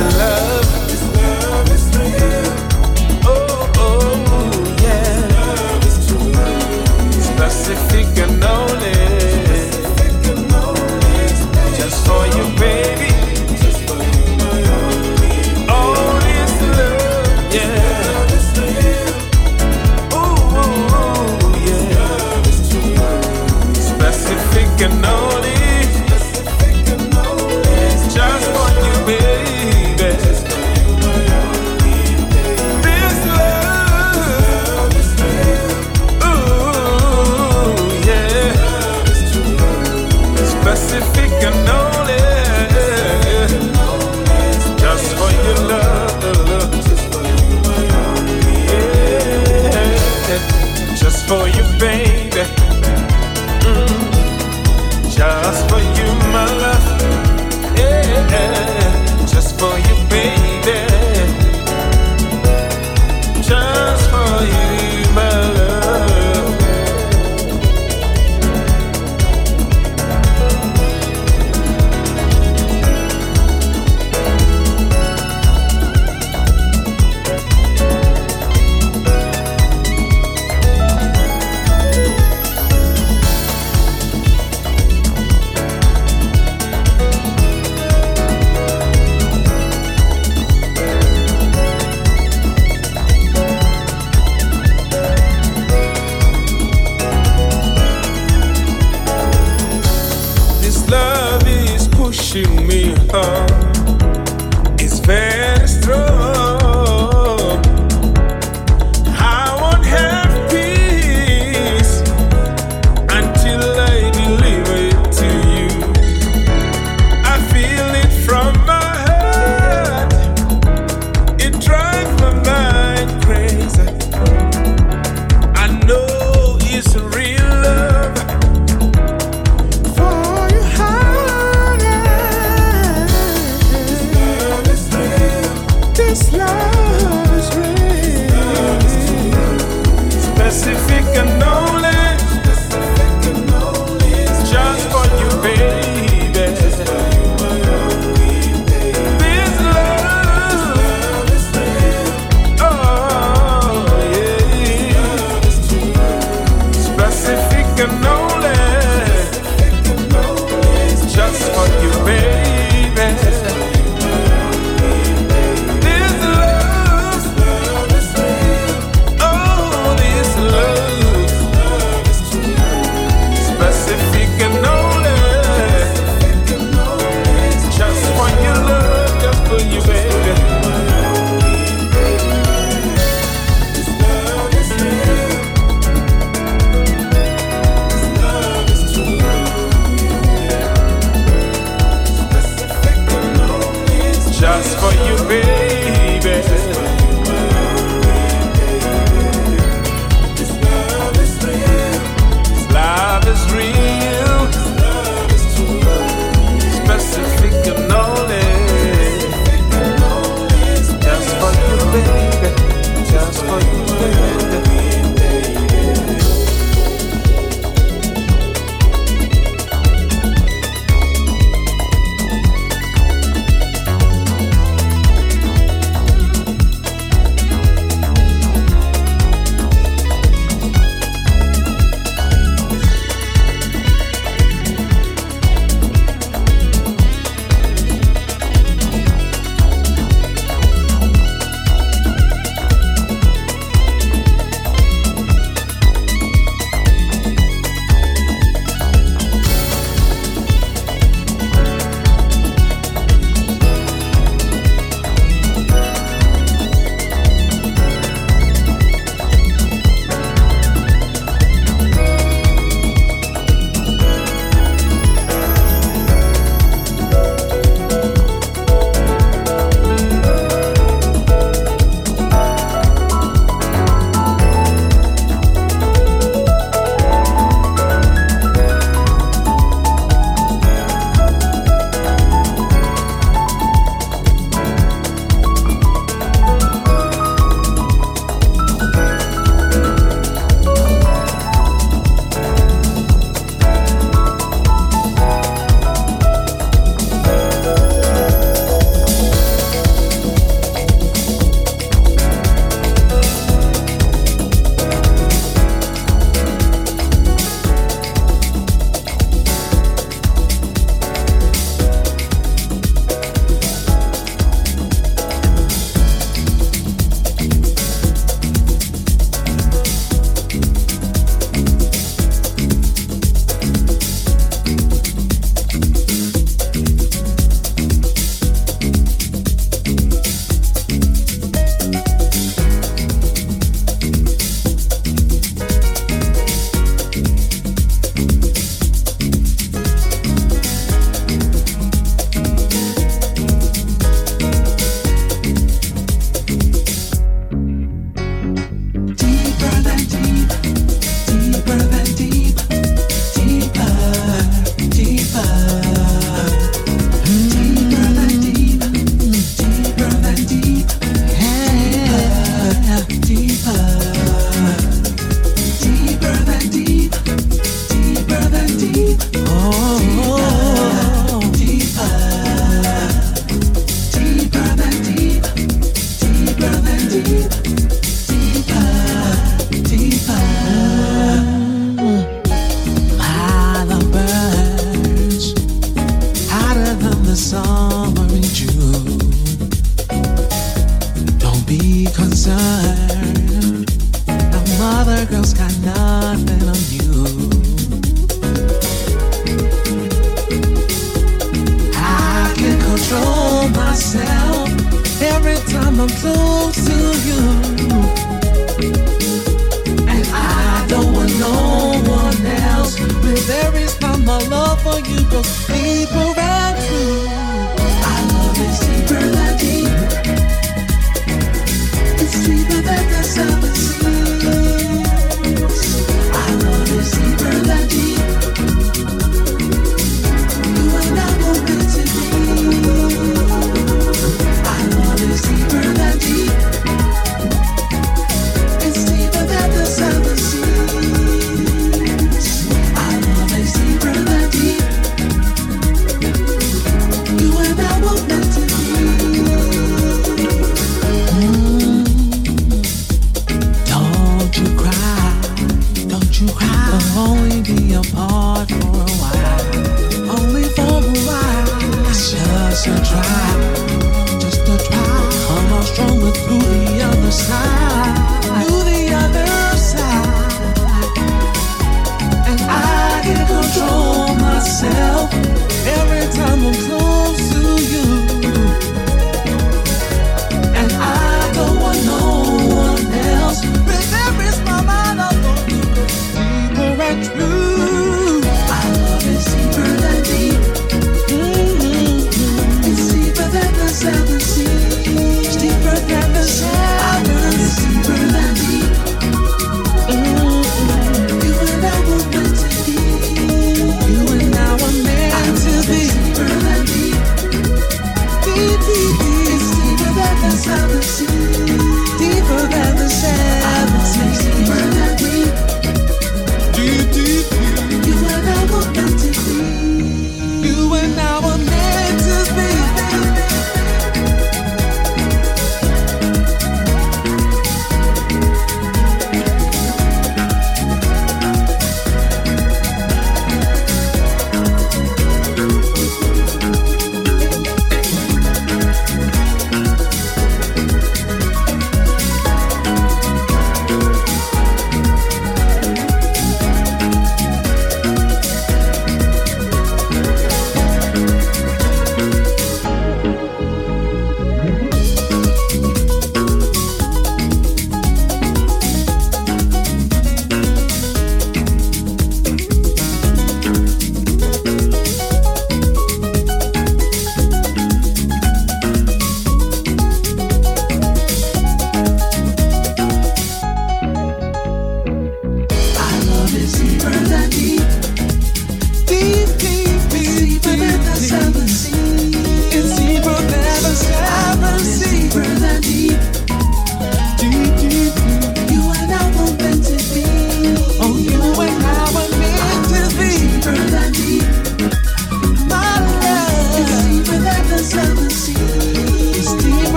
love.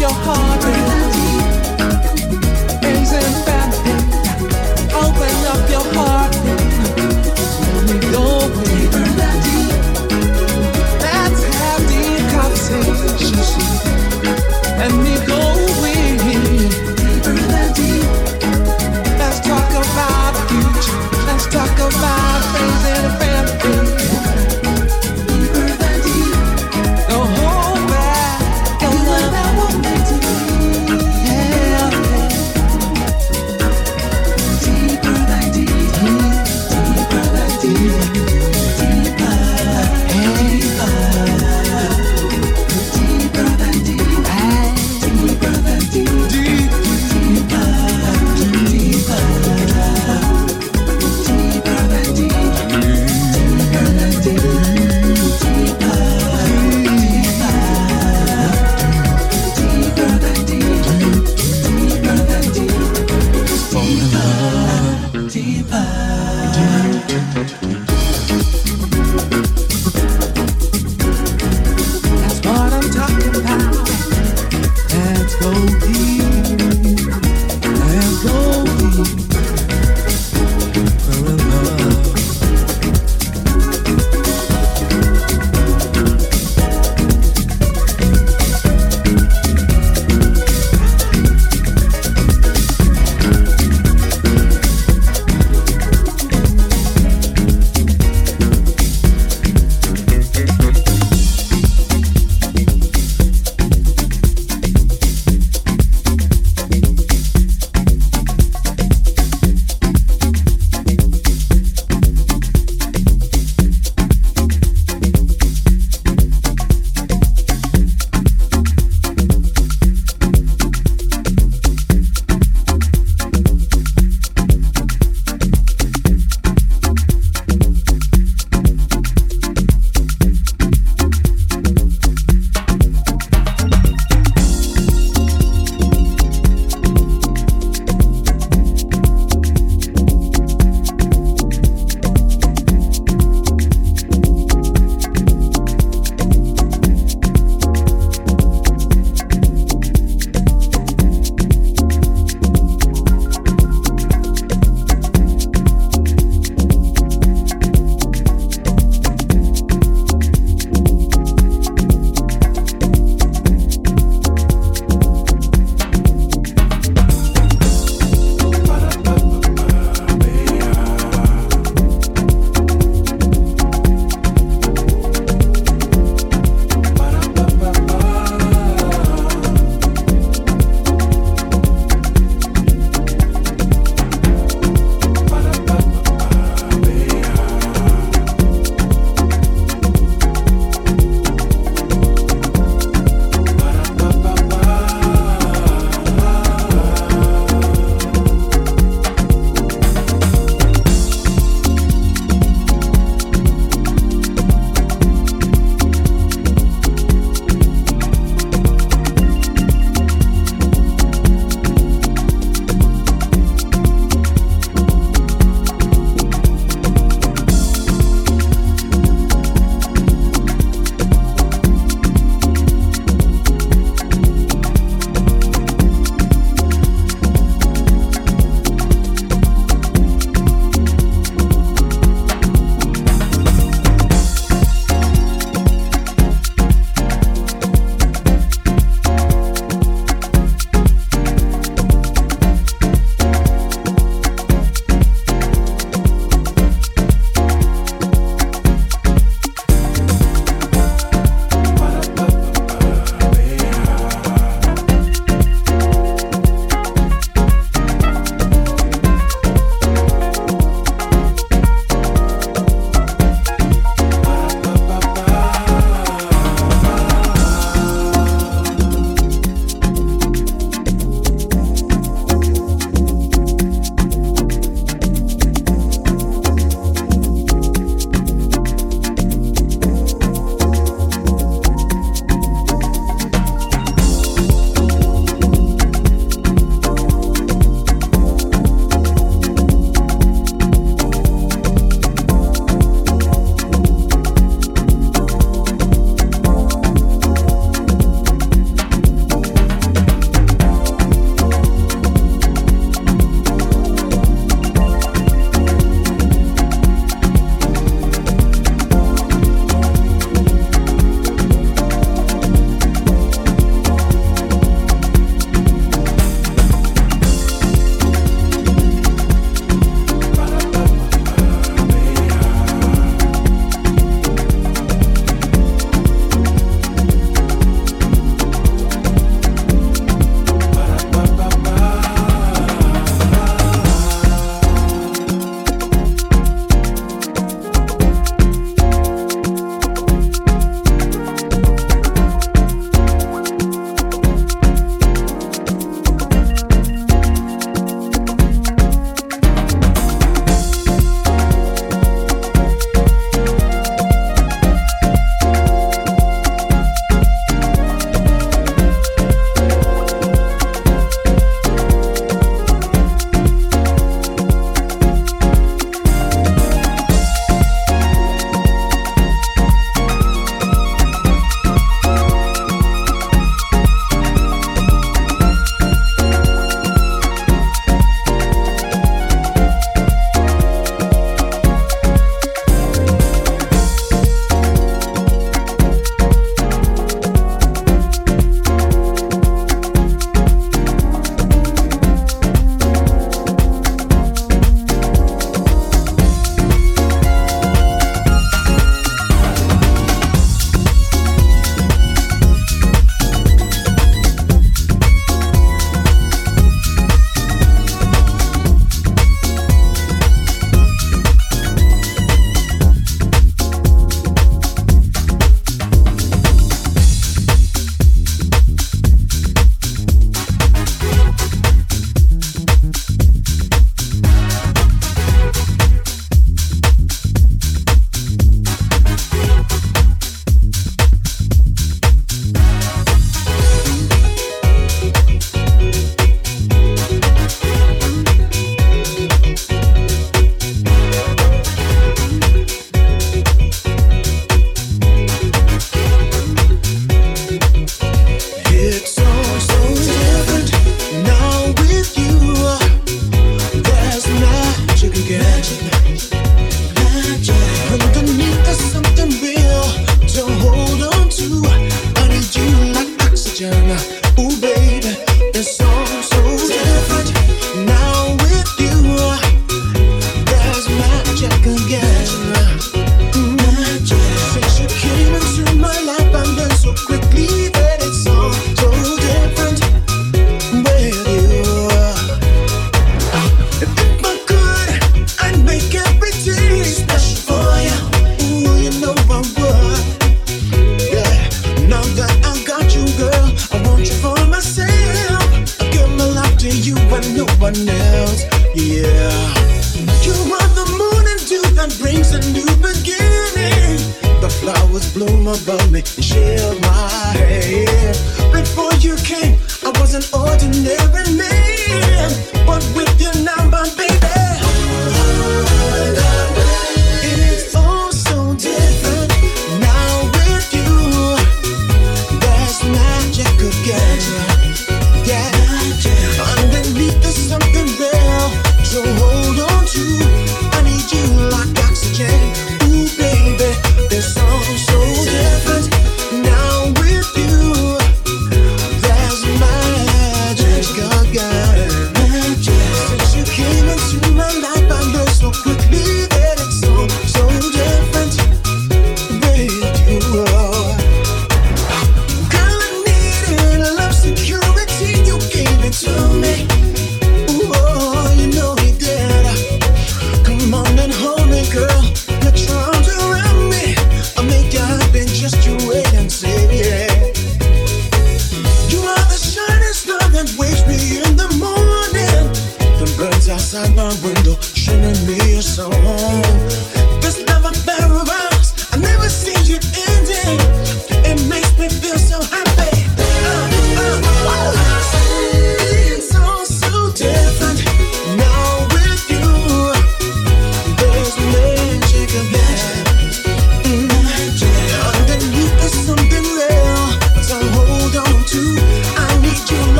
your heart